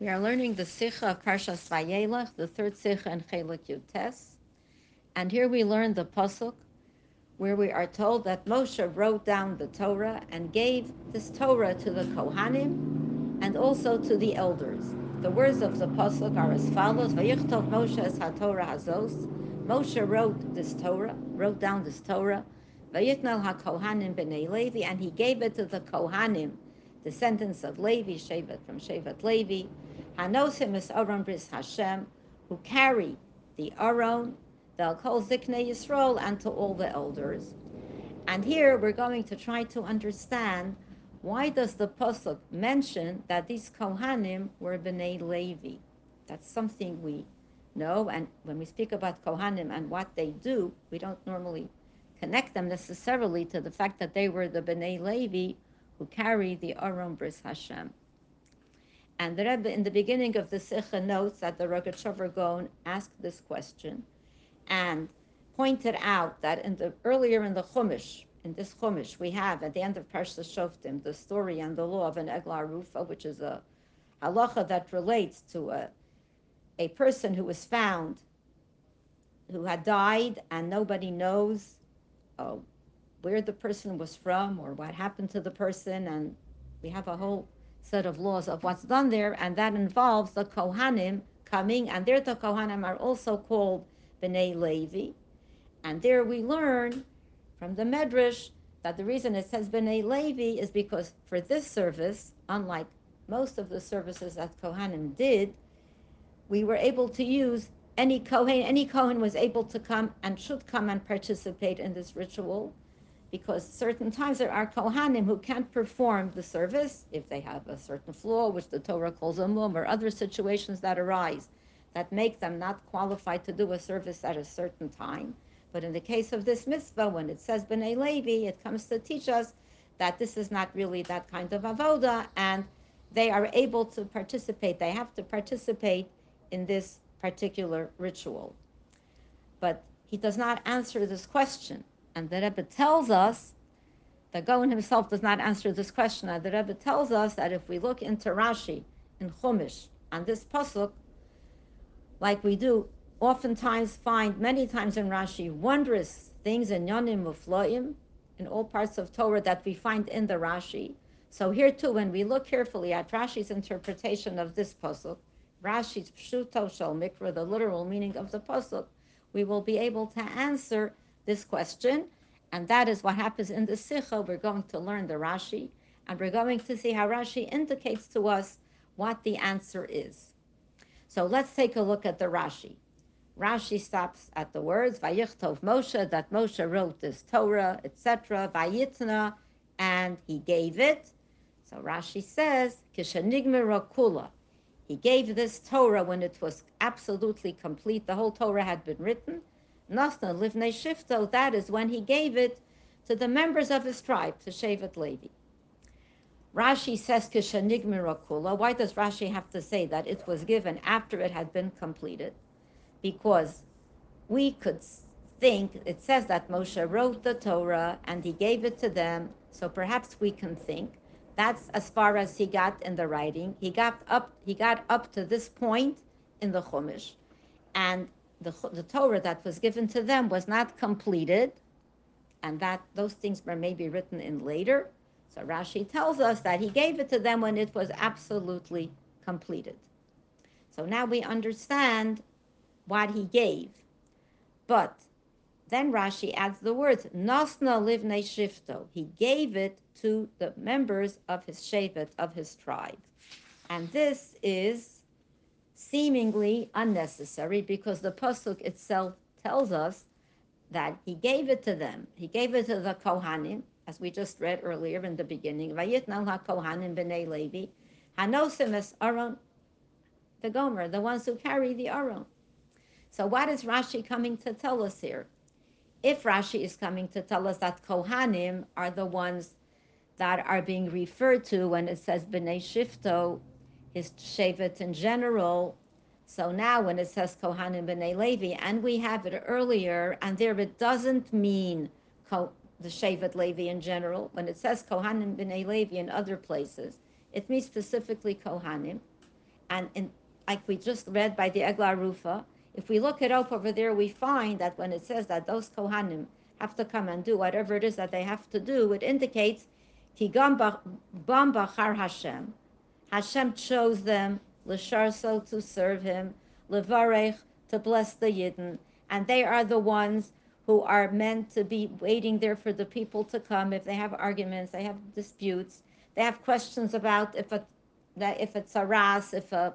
We are learning the Sikha of Parshas Vayelech, the third Sikha in Chelik Yutes. And here we learn the Pasuk, where we are told that Moshe wrote down the Torah and gave this Torah to the Kohanim and also to the elders. The words of the Pasuk are as follows, Vayichtov Moshe es HaTorah Hazos. Moshe wrote this Torah, wrote down this Torah, Vayitnal HaKohanim B'nei Levi, and he gave it to the Kohanim, descendants of Levi, Shevet from Shevet Levi, Hanosim is Aron Bris Hashem, who carry the Aron, the Kol Zikne Yisrael, and to all the elders. And here we're going to try to understand why does the pasuk mention that these Kohanim were Bnei Levi? That's something we know, and when we speak about Kohanim and what they do, we don't normally connect them necessarily to the fact that they were the Bnei Levi who carry the Aron Bris Hashem. And the Rebbe, in the beginning of the Sikha, notes that the Rogatchover Gaon asked this question and pointed out that in the earlier in the Chumash, in this Chumash, we have at the end of Parsha Shoftim the story and the law of an Eglah Rufa, which is a halacha that relates to a, a person who was found who had died and nobody knows uh, where the person was from or what happened to the person. And we have a whole set of laws of what's done there, and that involves the Kohanim coming, and there the Kohanim are also called Bnei Levi. And there we learn from the Medrash that the reason it says Bnei Levi is because for this service, unlike most of the services that Kohanim did, we were able to use any Kohen, any Kohen was able to come and should come and participate in this ritual because certain times there are Kohanim who can't perform the service if they have a certain flaw, which the Torah calls a mum, or other situations that arise that make them not qualified to do a service at a certain time. But in the case of this mitzvah, when it says B'nai Levi, it comes to teach us that this is not really that kind of avoda, and they are able to participate. They have to participate in this particular ritual. But he does not answer this question. And the Rebbe tells us, the Gaon himself does not answer this question. And the Rebbe tells us that if we look into Rashi in Chumash on this pasuk, like we do, oftentimes find many times in Rashi wondrous things in Yonim Mufloim, in all parts of Torah that we find in the Rashi. So here too, when we look carefully at Rashi's interpretation of this pasuk, Rashi's Pshuto Shel Mikra, the literal meaning of the pasuk, we will be able to answer this question. And that is what happens in the Sikha. We're going to learn the Rashi, and we're going to see how Rashi indicates to us what the answer is. So let's take a look at the Rashi. Rashi stops at the words Vayichtov Moshe, that Moshe wrote this Torah, etc., Vayitna, and he gave it. So Rashi says, Kishanigmira Kula. He gave this Torah when it was absolutely complete. The whole Torah had been written. Nasna Livnei Shifto, that is when he gave it to the members of his tribe, to Shevet Levi. Rashi says Kishanig Mirakula. Why does Rashi have to say that it was given after it had been completed? Because we could think, it says that Moshe wrote the Torah and he gave it to them, so perhaps we can think that's as far as he got in the writing. He got up, he got up to this point in the Chumash, and the, the Torah that was given to them was not completed, and that those things were maybe written in later. So Rashi tells us that he gave it to them when it was absolutely completed. So now we understand what he gave. But then Rashi adds the words, Nasna livne shifto. He gave it to the members of his shevet, of his tribe. And this is seemingly unnecessary because the pasuk itself tells us that he gave it to them. He gave it to the Kohanim, as we just read earlier in the beginning. Vayitnal ha-Kohanim b'nei Levi, hanosim es aron, the Gomer, the ones who carry the aron. So what is Rashi coming to tell us here? If Rashi is coming to tell us that Kohanim are the ones that are being referred to when it says B'nai Shifto, his Shevet in general. So now when it says Kohanim B'nai Levi, and we have it earlier, and there it doesn't mean Ko- the Shevet Levi in general. When it says Kohanim B'nai Levi in other places, it means specifically Kohanim. And in, like we just read by the Egla Rufa, if we look it up over there, we find that when it says that those Kohanim have to come and do whatever it is that they have to do, it indicates Ki bam bachar Hashem. Hashem chose them, l'sharso to serve him, levarech to bless the Yidden, and they are the ones who are meant to be waiting there for the people to come. If they have arguments, they have disputes, they have questions about if a that if it's a ras, if a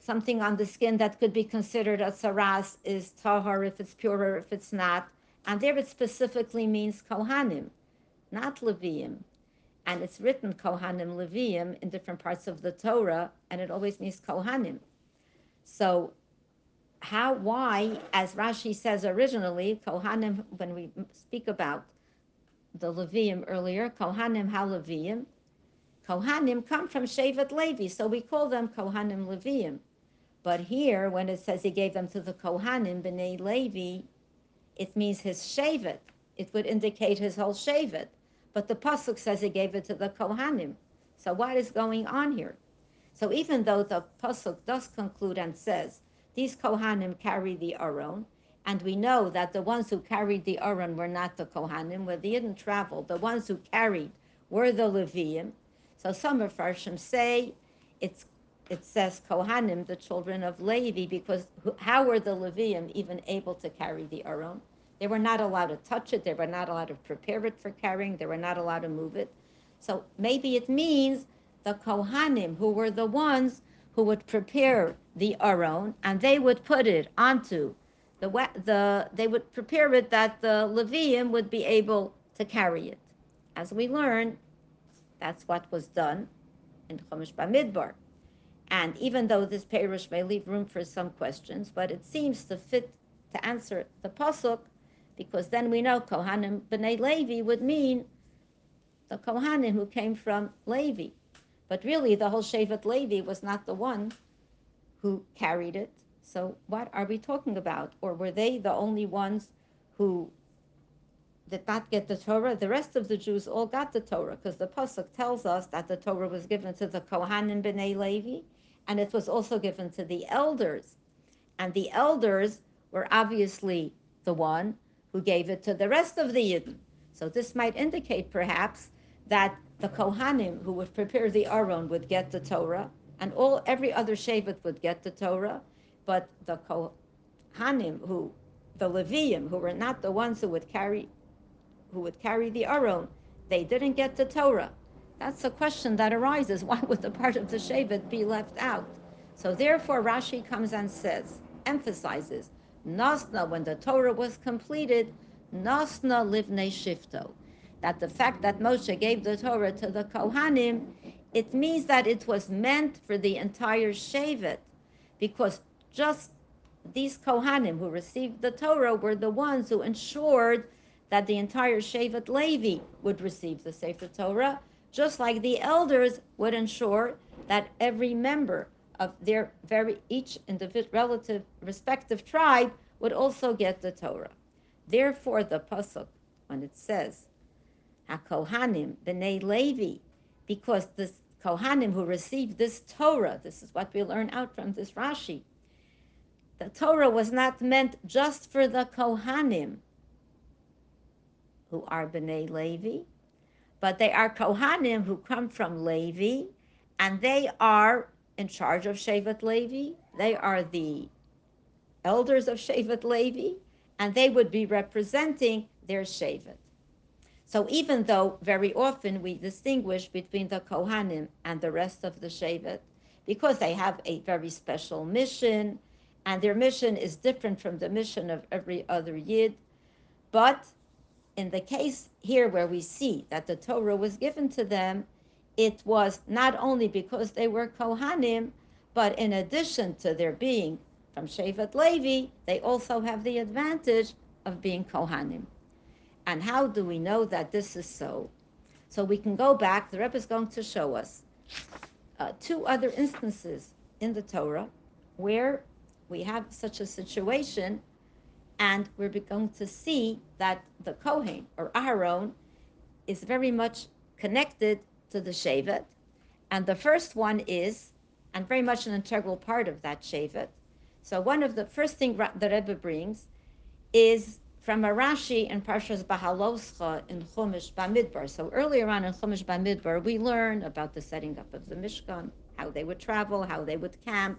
something on the skin that could be considered a saras is tahar, if it's pure or if it's not. And there it specifically means kohanim, not leviim. And it's written kohanim leviim in different parts of the Torah, and it always means kohanim. So how, why, as Rashi says originally, Kohanim, when we speak about the Levium earlier, Kohanim HaLeviim, Kohanim come from Shevet Levi, so we call them Kohanim Leviim. But here, when it says he gave them to the Kohanim, B'nai Levi, it means his Shevet. It would indicate his whole Shevet. But the Pasuk says he gave it to the Kohanim. So what is going on here? So even though the Pasuk does conclude and says, these Kohanim carry the Aron, and we know that the ones who carried the Aron were not the Kohanim, where they didn't travel. The ones who carried were the Leviim. So some of Farshim say it's it says Kohanim, the children of Levi, because how were the Levium even able to carry the Aron? They were not allowed to touch it. They were not allowed to prepare it for carrying. They were not allowed to move it. So maybe it means the Kohanim, who were the ones who would prepare the aron, and they would put it onto the the they would prepare it that the Levium would be able to carry it. As we learn, that's what was done in Chumash Bamidbar. And even though this Perush may leave room for some questions, but it seems to fit to answer the pasuk, because then we know Kohanim b'nei Levi would mean the Kohanim who came from Levi. But really, the whole Shevet Levi was not the one who carried it. So, what are we talking about? Or were they the only ones who did not get the Torah? The rest of the Jews all got the Torah because the Pasuk tells us that the Torah was given to the Kohanim B'nai Levi and it was also given to the elders. And the elders were obviously the one who gave it to the rest of the Yidden. So, this might indicate perhaps that the Kohanim who would prepare the Aron would get the Torah, and all every other Shevet would get the Torah, but the Kohanim who, the Levium, who were not the ones who would carry, who would carry the Aron, they didn't get the Torah. That's a question that arises. Why would the part of the Shevet be left out? So therefore, Rashi comes and says, emphasizes, Nasna, when the Torah was completed, Nasna livne shifto. That the fact that Moshe gave the Torah to the Kohanim it means that it was meant for the entire Shevet, because just these Kohanim who received the Torah were the ones who ensured that the entire Shevet Levi would receive the Sefer Torah, just like the elders would ensure that every member of their very each individual relative respective tribe would also get the Torah. Therefore, the pasuk when it says HaKohanim b'nei Levi because the Kohanim who received this Torah, this is what we learn out from this Rashi, the Torah was not meant just for the Kohanim who are B'nai Levi, but they are Kohanim who come from Levi, and they are in charge of Shevet Levi. They are the elders of Shevet Levi, and they would be representing their Shevet. So even though very often we distinguish between the Kohanim and the rest of the Shevet, because they have a very special mission, and their mission is different from the mission of every other Yid. But in the case here where we see that the Torah was given to them, it was not only because they were Kohanim, but in addition to their being from Shevet Levi, they also have the advantage of being Kohanim. And how do we know that this is so? So we can go back, the Rebbe is going to show us uh, two other instances in the Torah where we have such a situation, and we're going to see that the Kohen or Aharon is very much connected to the Shevet. And the first one is, and very much an integral part of that Shevet. So one of the first thing the Rebbe brings is from a Rashi in Parshas Bahaloscha in Chumash Bamidbar. So earlier on in Chumash Bamidbar, we learn about the setting up of the Mishkan, how they would travel, how they would camp.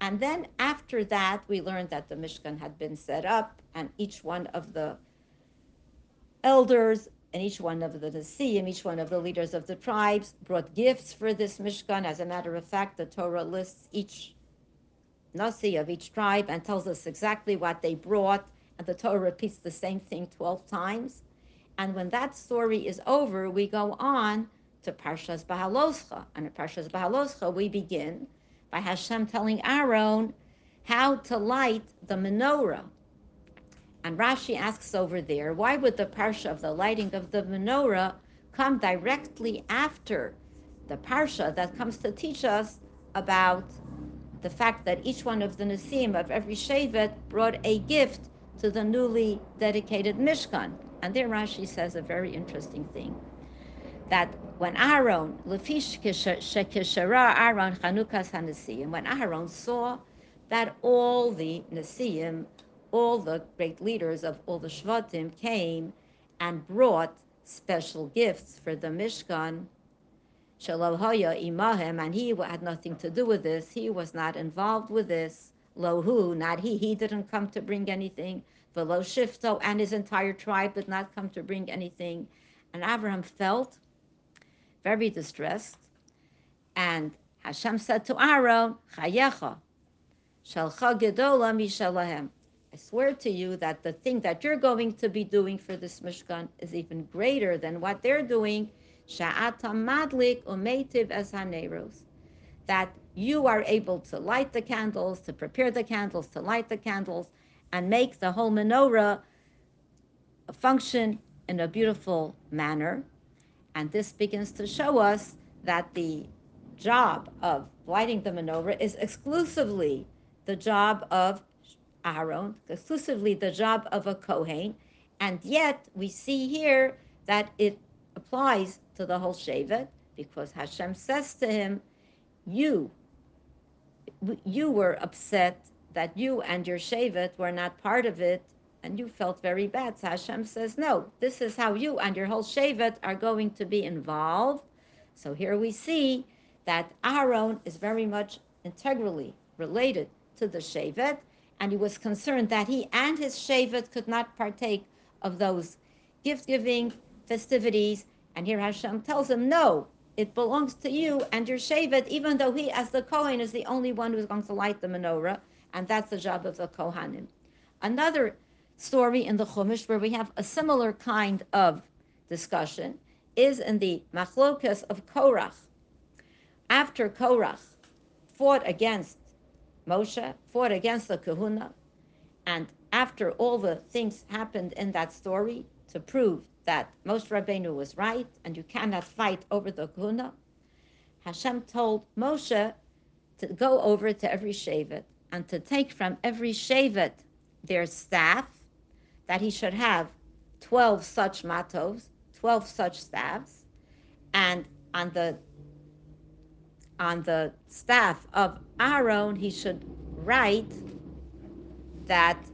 And then after that, we learned that the Mishkan had been set up, and each one of the elders and each one of the Nasiim, each one of the leaders of the tribes, brought gifts for this Mishkan. As a matter of fact, the Torah lists each Nasi of each tribe and tells us exactly what they brought. And the Torah repeats the same thing 12 times. And when that story is over, we go on to Parshas Bahaloscha. And in Parshas Bahaloscha, we begin by Hashem telling Aaron how to light the menorah. And Rashi asks over there, why would the parsha of the lighting of the menorah come directly after the parsha that comes to teach us about the fact that each one of the Nasim of every Shevet brought a gift to the newly dedicated Mishkan. And there Rashi says a very interesting thing that when Aaron, Lefish Shekishara Aaron Chanukas HaNasiim, when Aaron saw that all the Nasiim, all the great leaders of all the Shvatim came and brought special gifts for the Mishkan, Shalohaya imahem, and he had nothing to do with this. He was not involved with this. Lohu, not he. He didn't come to bring anything. Velo Shifto and his entire tribe did not come to bring anything. And Aharon felt very distressed. And Hashem said to Aaron, Chayecha, Shalcha Gedola Mishalahem. I swear to you that the thing that you're going to be doing for this Mishkan is even greater than what they're doing Sha'ata madlik umetiv haneros. That you are able to light the candles, to prepare the candles, to light the candles, and make the whole menorah function in a beautiful manner. And this begins to show us that the job of lighting the menorah is exclusively the job of Aaron, exclusively the job of a Kohen. And yet we see here that it applies to the whole Shevet because Hashem says to him, You, you were upset that you and your Shevet were not part of it and you felt very bad. So Hashem says, No, this is how you and your whole Shevet are going to be involved. So here we see that Aaron is very much integrally related to the Shevet, and he was concerned that he and his Shevet could not partake of those gift giving festivities and here Hashem tells him, no, it belongs to you and your Shevet, even though he, as the Kohen, is the only one who's going to light the menorah, and that's the job of the Kohanim. Another story in the Chumash where we have a similar kind of discussion is in the Machlokas of Korach. After Korach fought against Moshe, fought against the Kahuna, and after all the things happened in that story to prove that Moshe Rabbeinu was right and you cannot fight over the Kahuna, Hashem told Moshe to go over to every Shevet and to take from every Shevet their staff, that he should have 12 such matos, 12 such staffs, and on the on the staff of Aaron, he should write that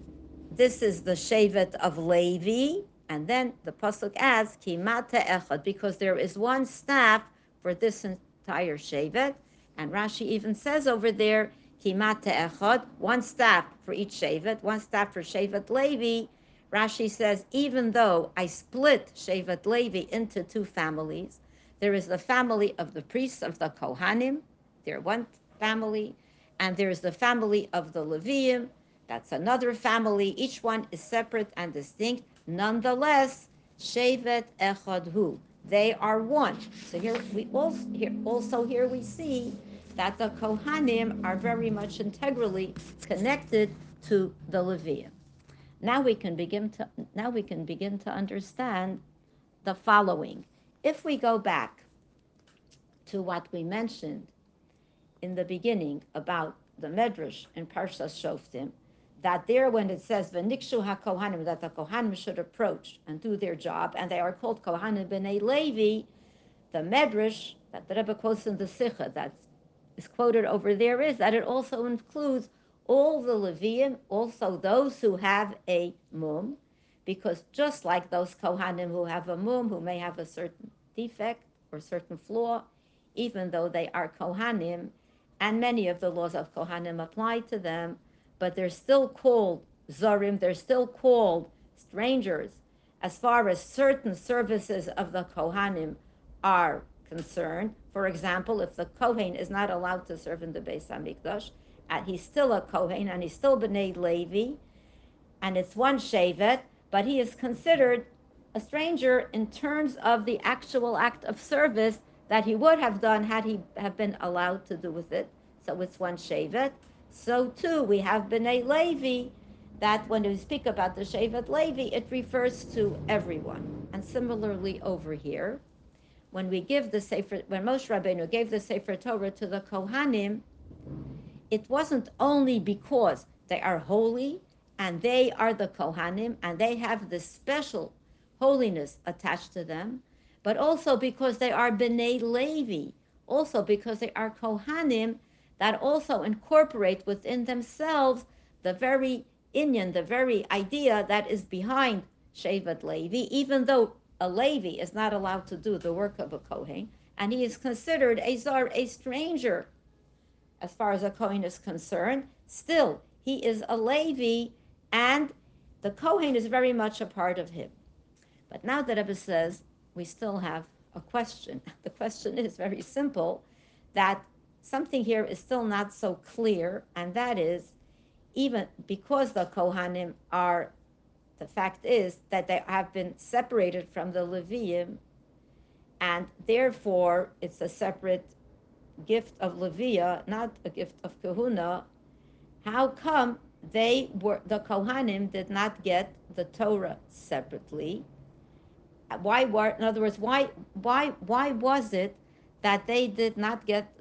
this is the Shevet of Levi, and then the pasuk adds kimata echad because there is one staff for this entire shevet, and Rashi even says over there kimata echad, one staff for each shevet, one staff for shevet Levi. Rashi says even though I split shevet Levi into two families, there is the family of the priests of the Kohanim, they're one family, and there is the family of the Leviim, that's another family. Each one is separate and distinct. Nonetheless, Shevet Echad Hu. They are one. So here we also here also here we see that the Kohanim are very much integrally connected to the Levium. Now we can begin to now we can begin to understand the following. If we go back to what we mentioned in the beginning about the Medrash in Parsha Shoftim, that there when it says v'nikshu hakohanim that the kohanim should approach and do their job, and they are called kohanim b'nei Levi, the medrash that the Rebbe quotes in the Sikha that is quoted over there is that it also includes all the Levium, also those who have a mum, because just like those Kohanim who have a mum, who may have a certain defect or certain flaw, even though they are Kohanim, and many of the laws of Kohanim apply to them, but they're still called Zorim, they're still called strangers as far as certain services of the Kohanim are concerned. For example, if the Kohen is not allowed to serve in the Beis Hamikdash, and he's still a Kohen and he's still B'nai Levi, and it's one Shevet, but he is considered a stranger in terms of the actual act of service that he would have done had he have been allowed to do with it. So it's one Shevet. So too, we have B'nai Levi, that when we speak about the Shevet Levi, it refers to everyone. And similarly over here, when we give the Sefer, when Moshe Rabbeinu gave the Sefer Torah to the Kohanim, it wasn't only because they are holy and they are the Kohanim and they have this special holiness attached to them, but also because they are B'nai Levi, also because they are Kohanim that also incorporate within themselves the very inyan, the very idea that is behind Shevet Levi, even though a Levi is not allowed to do the work of a Kohen, and he is considered a Zar, a stranger, as far as a Kohen is concerned, still he is a Levi, and the Kohen is very much a part of him. But now that Rebbe says we still have a question. The question is very simple that something here is still not so clear, and that is even because the Kohanim are, the fact is that they have been separated from the Levium, and therefore it's a separate gift of Levia, not a gift of Kahuna. How come they were the Kohanim did not get the Torah separately? Why were, in other words, why why why was it that they did not get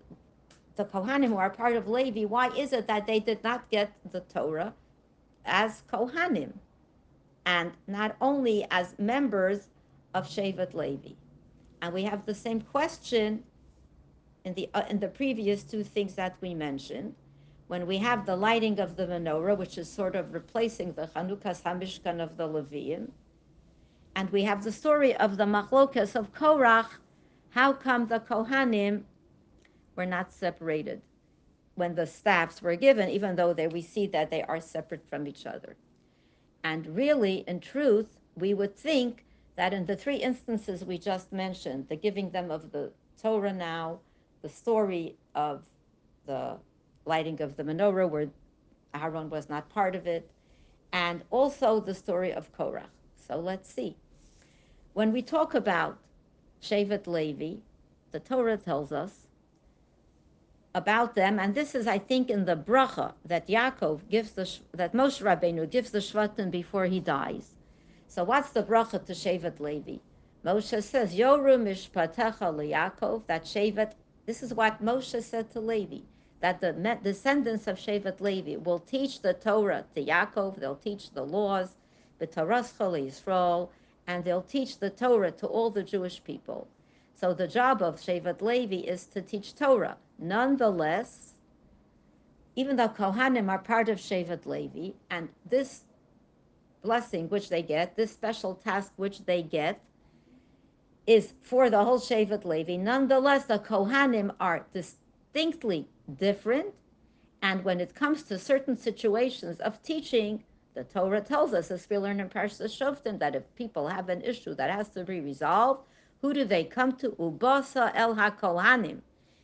the Kohanim who are part of Levi, why is it that they did not get the Torah as Kohanim and not only as members of Shevet Levi? And we have the same question in the uh, in the previous two things that we mentioned. When we have the lighting of the menorah, which is sort of replacing the Chanukas Hamishkan of the Leviim, and we have the story of the Machlokas of Korach, how come the Kohanim were not separated when the staffs were given, even though they, we see that they are separate from each other. And really, in truth, we would think that in the three instances we just mentioned, the giving them of the Torah now, the story of the lighting of the menorah, where Aaron was not part of it, and also the story of Korach. So let's see. When we talk about Shevet Levi, the Torah tells us about them, and this is, I think, in the bracha that Yaakov gives the that Moshe Rabbeinu gives the Shvatim before he dies. So, what's the bracha to Shevet Levi? Moshe says, "Yoru mishpatecha leYaakov." That Shevet. This is what Moshe said to Levi. That the descendants of Shevet Levi will teach the Torah to Yaakov. They'll teach the laws, the Torah Yisrael, and they'll teach the Torah to all the Jewish people. So the job of Shevet Levi is to teach Torah. Nonetheless, even though Kohanim are part of Shevet Levi, and this blessing which they get, this special task which they get, is for the whole Shevet Levi. Nonetheless, the Kohanim are distinctly different. And when it comes to certain situations of teaching, the Torah tells us, as we learn in Parshas Shoftim, that if people have an issue that has to be resolved, who do they come to? Ubasa el ha-Kohanim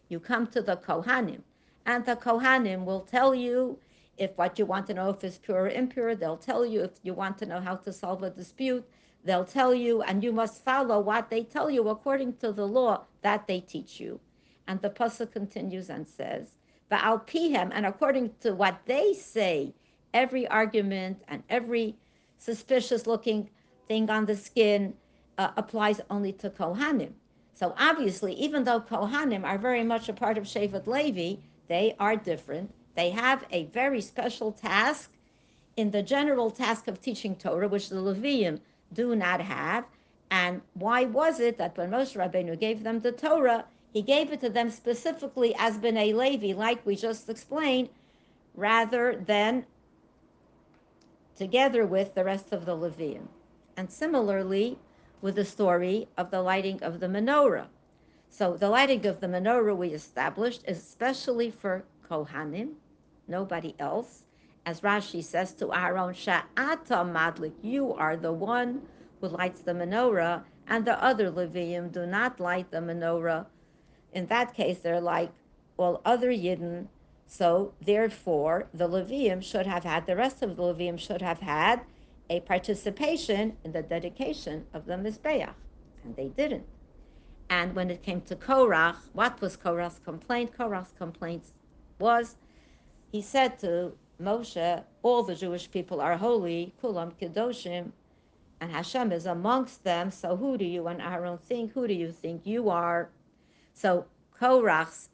you come to the Kohanim, and the Kohanim will tell you if what you want to know if it's pure or impure. They'll tell you if you want to know how to solve a dispute. They'll tell you, and you must follow what they tell you according to the law that they teach you. And the pasuk continues and says, "Ba'al pihem," and according to what they say, every argument and every suspicious-looking thing on the skin uh, applies only to Kohanim. So obviously, even though Kohanim are very much a part of Shevet Levi, they are different. They have a very special task in the general task of teaching Torah, which the Levium do not have. And why was it that when Moshe Rabbeinu gave them the Torah, he gave it to them specifically as B'nai Levi, like we just explained, rather than together with the rest of the Levium. And similarly, with the story of the lighting of the menorah. So the lighting of the menorah we established is especially for Kohanim, nobody else. As Rashi says to Aaron, Sha'ata madlik, you are the one who lights the menorah, and the other Levium do not light the menorah. In that case, they're like all other Yidden. So therefore, the Levium should have had, the rest of the Levium should have had a participation in the dedication of the Mizbeach. And they didn't. And when it came to Korach, what was Korach's complaint? Korach's complaint was he said to Moshe, all the Jewish people are holy, kulam kedoshim, and Hashem is amongst them. So who do you and Aaron think? Who do you think you are? So Korach's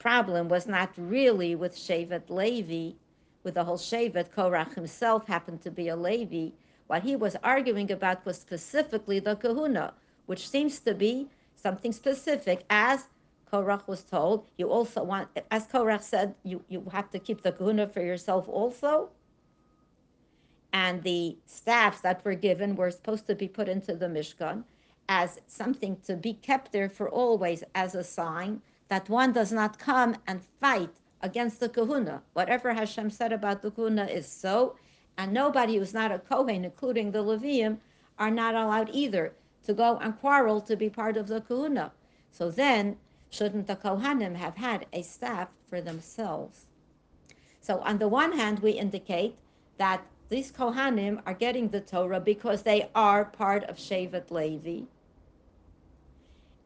problem was not really with Shevet Levi, with the whole Shevet. Korach himself happened to be a Levi. What he was arguing about was specifically the Kahuna, which seems to be something specific, as Korach was told. You also want, as Korach said, you, you have to keep the Kahuna for yourself also. And the staffs that were given were supposed to be put into the Mishkan as something to be kept there for always as a sign that one does not come and fight against the kahuna. Whatever Hashem said about the kahuna is so, and nobody who's not a Kohen, including the Levium, are not allowed either to go and quarrel to be part of the kahuna. So then, shouldn't the Kohanim have had a staff for themselves? So on the one hand, we indicate that these Kohanim are getting the Torah because they are part of Shevet Levi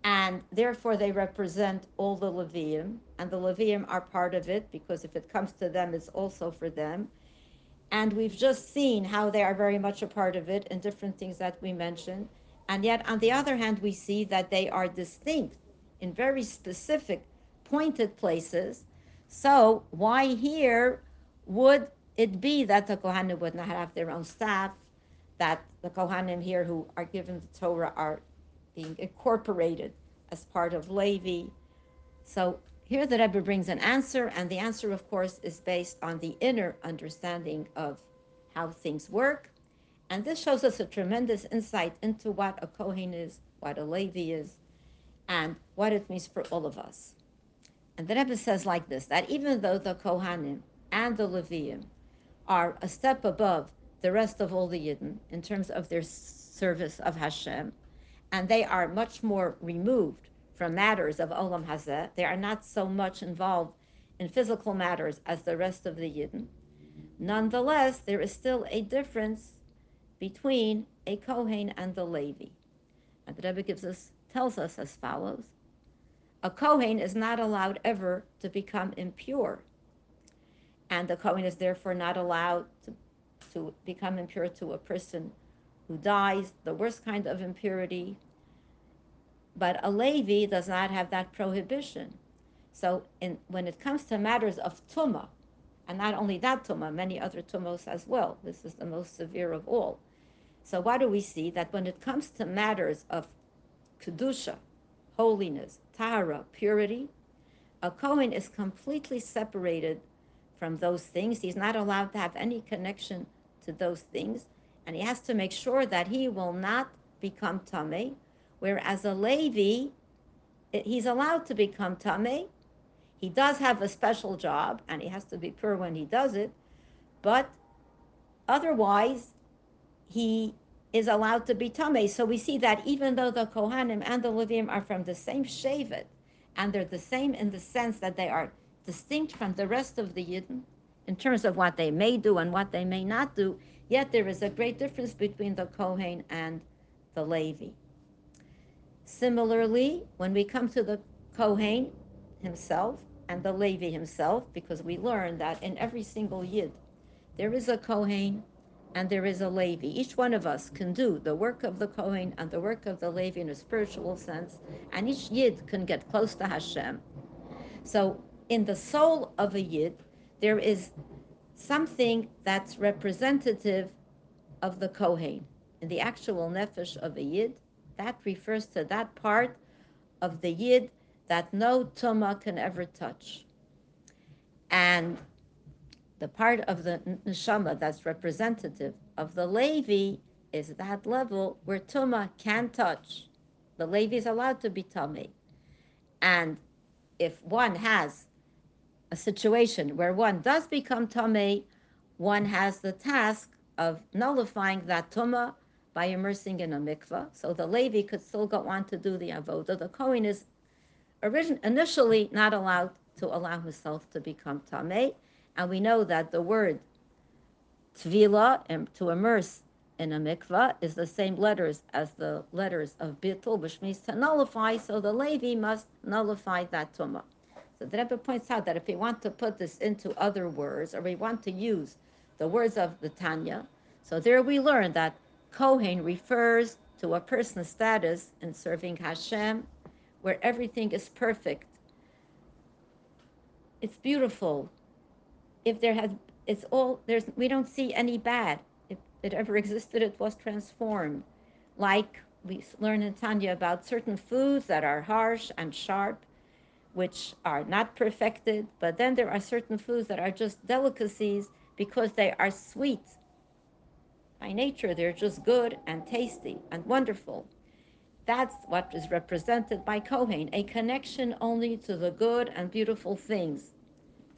and therefore they represent all the Levium, and the Levium are part of it because if it comes to them, it's also for them. And we've just seen how they are very much a part of it in different things that we mentioned. And yet, on the other hand, we see that they are distinct in very specific, pointed places. So, why here would it be that the Kohanim would not have their own staff, that the Kohanim here who are given the Torah are being incorporated as part of Levi. So here the Rebbe brings an answer, and the answer, of course, is based on the inner understanding of how things work. And this shows us a tremendous insight into what a Kohen is, what a Levi is, and what it means for all of us. And the Rebbe says like this that even though the Kohanim and the Leviim are a step above the rest of all the Yidden in terms of their service of Hashem, and they are much more removed from matters of Olam Hazeh. They are not so much involved in physical matters as the rest of the Yidden. Nonetheless, there is still a difference between a Kohen and the Levi. And the Rebbe gives us, tells us as follows. A Kohen is not allowed ever to become impure. And the Kohen is therefore not allowed to, to become impure to a person who dies, the worst kind of impurity. But a Levi does not have that prohibition. So in, when it comes to matters of tumah, and not only that tumah, many other tumos as well, this is the most severe of all. So what do we see? That when it comes to matters of kedusha, holiness, tahara, purity, a Kohen is completely separated from those things. He's not allowed to have any connection to those things and he has to make sure that he will not become tame. Whereas a Levi, he's allowed to become tame. He does have a special job, and he has to be pure when he does it. But otherwise, he is allowed to be tame. So we see that even though the Kohanim and the Levim are from the same Shevet, and they're the same in the sense that they are distinct from the rest of the Yidden in terms of what they may do and what they may not do, Yet there is a great difference between the Kohen and the Levi. Similarly, when we come to the Kohen himself and the Levi himself, because we learn that in every single Yid, there is a Kohen and there is a Levi. Each one of us can do the work of the Kohen and the work of the Levi in a spiritual sense, and each Yid can get close to Hashem. So, in the soul of a Yid, there is something that's representative of the Kohen. In the actual nefesh of a Yid, that refers to that part of the Yid that no tuma can ever touch. And the part of the neshama that's representative of the Levi is that level where tuma can touch. The Levi is allowed to be tameh. And if one has a situation where one does become tameh, one has the task of nullifying that tuma by immersing in a mikvah. So the Levi could still go on to do the avodah. The Kohen is origin- initially not allowed to allow himself to become tameh, and we know that the word tvila, to immerse in a mikvah, is the same letters as the letters of bitul, which means to nullify. So the Levi must nullify that tumah. So the Rebbe points out that if we want to put this into other words, or we want to use the words of the Tanya, so there we learn that Kohen refers to a person's status in serving Hashem, where everything is perfect. It's beautiful. If there has, it's all there's. We don't see any bad. If it ever existed, it was transformed. Like we learn in Tanya about certain foods that are harsh and sharp, which are not perfected. But then there are certain foods that are just delicacies because they are sweet by nature, they're just good and tasty and wonderful. That's what is represented by Kohen, a connection only to the good and beautiful things,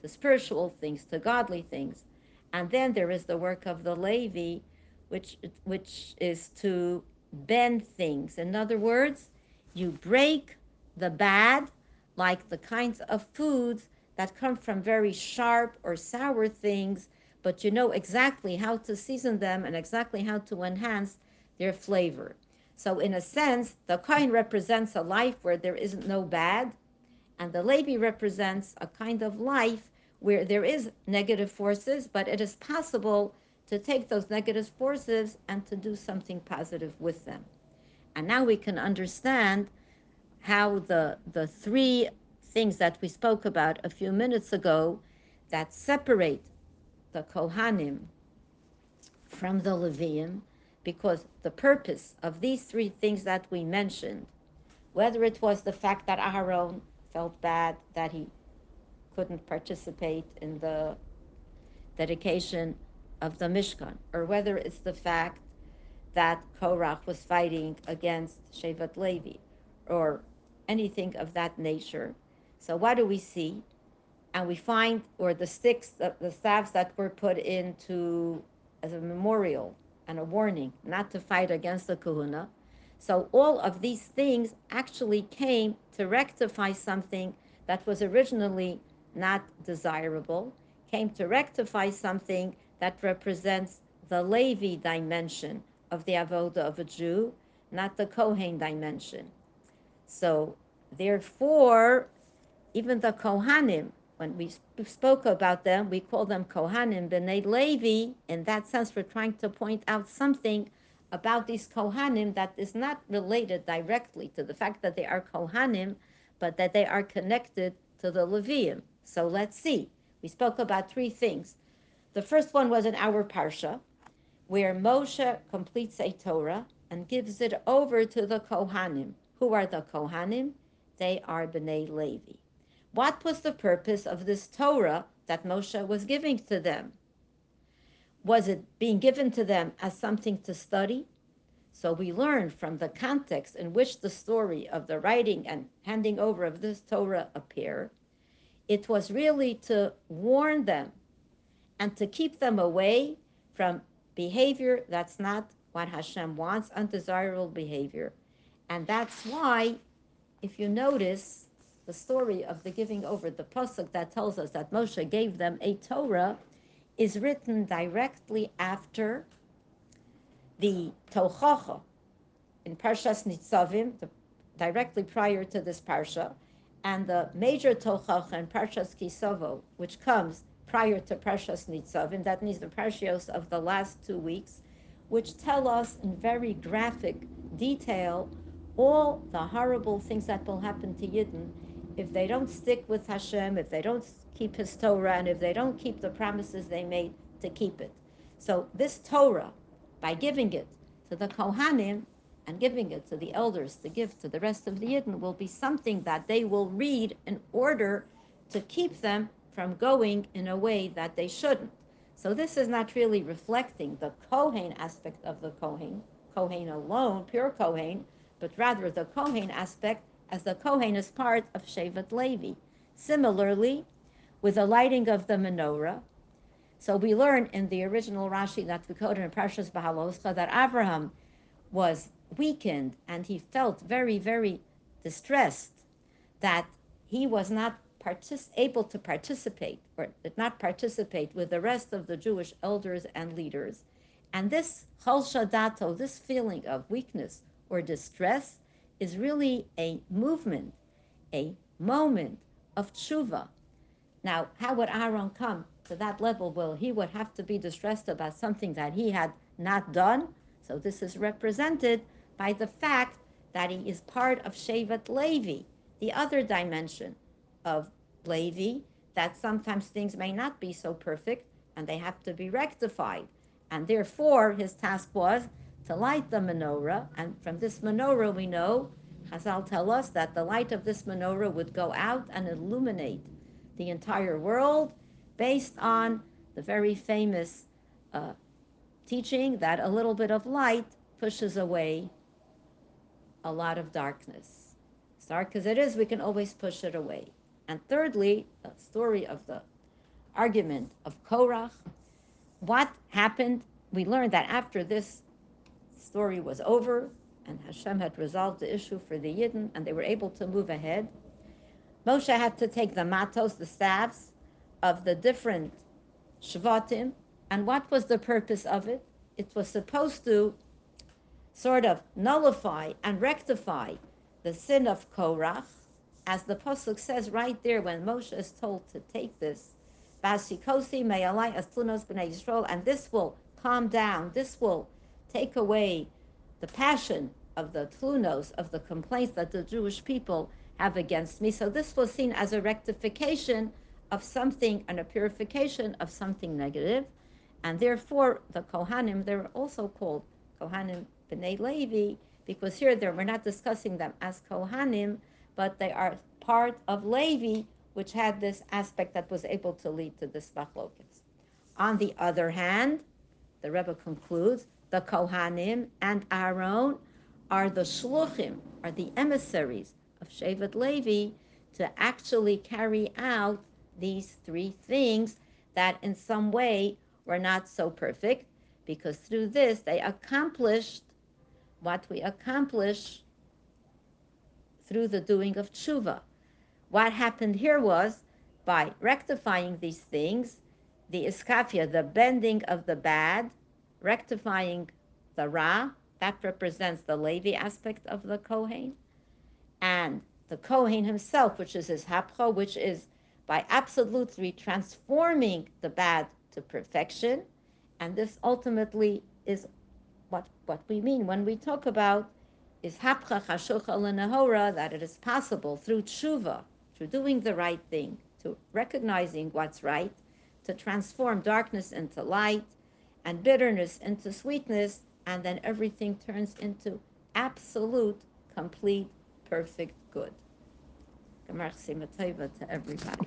to spiritual things, to godly things. And then there is the work of the Levi, which, which is to bend things. In other words, you break the bad, like the kinds of foods that come from very sharp or sour things but you know exactly how to season them and exactly how to enhance their flavor. So, in a sense, the Kohen represents a life where there isn't no bad, and the Levi represents a kind of life where there is negative forces, but it is possible to take those negative forces and to do something positive with them. And now we can understand how the the three things that we spoke about a few minutes ago that separate the Kohanim from the Levium because the purpose of these three things that we mentioned, whether it was the fact that Aharon felt bad that he couldn't participate in the dedication of the Mishkan, or whether it's the fact that Korach was fighting against Shevet Levi, or anything of that nature. So, what do we see? And we find or the sticks the, staffs that were put into as a memorial and a warning not to fight against the kahuna. So all of these things actually came to rectify something that was originally not desirable came to rectify something that represents the levi dimension of the avoda of a jew not the kohen dimension. So therefore even the kohanim when we spoke about them, we call them Kohanim, B'nai Levi. In that sense, we're trying to point out something about these Kohanim that is not related directly to the fact that they are Kohanim, but that they are connected to the Levium. So let's see. We spoke about three things. The first one was in our Parsha, where Moshe completes a Torah and gives it over to the Kohanim. Who are the Kohanim? They are B'nai Levi. What was the purpose of this Torah that Moshe was giving to them? Was it being given to them as something to study? So we learn from the context in which the story of the writing and handing over of this Torah appear, it was really to warn them and to keep them away from behavior that's not what Hashem wants, undesirable behavior. And that's why, if you notice, the story of the giving over, the pasuk that tells us that Moshe gave them a Torah, is written directly after the Tochacha. In Parshas Nitzavim, the, directly prior to this parsha, and the major Tochacha in Parshas Kisovo, which comes prior to Parshas Nitzavim, that means the parshios of the last two weeks, which tell us in very graphic detail all the horrible things that will happen to Yidden if they don't stick with Hashem, if they don't keep His Torah, and if they don't keep the promises they made to keep it. So this Torah, by giving it to the Kohanim, and giving it to the elders to give to the rest of the Yidden will be something that they will read in order to keep them from going in a way that they shouldn't. So this is not really reflecting the Kohen aspect of the Kohen, Kohen alone, pure Kohen, but rather the Kohen aspect as the Kohen is part of Shevet Levi. Similarly, with the lighting of the menorah, so we learn in the original Rashi that we quoted in Parshas Bahaloscha that Aharon was weakened and he felt very, very distressed that he was not partic- able to participate or did not participate with the rest of the Jewish elders and leaders. And this chol shadato, this feeling of weakness or distress, is really a movement, a moment of tshuva. Now, how would Aaron come to that level? Well, he would have to be distressed about something that he had not done. So this is represented by the fact that he is part of Shevet Levi, the other dimension of Levi, that sometimes things may not be so perfect and they have to be rectified. And therefore, his task was to light the menorah. And from this menorah, we know, Chazal tell us that the light of this menorah would go out and illuminate the entire world based on the very famous uh, teaching that a little bit of light pushes away a lot of darkness. As dark as it is, we can always push it away. And thirdly, the story of the argument of Korach. What happened? We learned that after this story was over and Hashem had resolved the issue for the Yidden and they were able to move ahead, Moshe had to take the matos, the staffs of the different shvatim. And what was the purpose of it? It was supposed to sort of nullify and rectify the sin of Korach, as the pasuk says right there when Moshe is told to take this, Basikosi me'alai astlunos b'nei Yisrael, and this will calm down, this will take away the passion of the tlunos, of the complaints that the Jewish people have against me. So this was seen as a rectification of something and a purification of something negative. And therefore, the Kohanim, they're also called Kohanim B'nai Levi, because here we're not discussing them as Kohanim, but they are part of Levi, which had this aspect that was able to lead to this machlokas. On the other hand, the Rebbe concludes, the Kohanim and Aaron are the shluchim, are the emissaries of Shevet Levi to actually carry out these three things that in some way were not so perfect, because through this they accomplished what we accomplish through the doing of tshuva. What happened here was by rectifying these things, the iskafia, the bending of the bad, rectifying the ra, that represents the Levi aspect of the Kohen, and the Kohen himself, which is his hapcha, which is by absolutely transforming the bad to perfection. And this ultimately is what, what we mean when we talk about is hapcha chashucha lenahora, that it is possible through tshuva, through doing the right thing, to recognizing what's right, to transform darkness into light and bitterness into sweetness, and then everything turns into absolute, complete, perfect good. Gemar to everybody.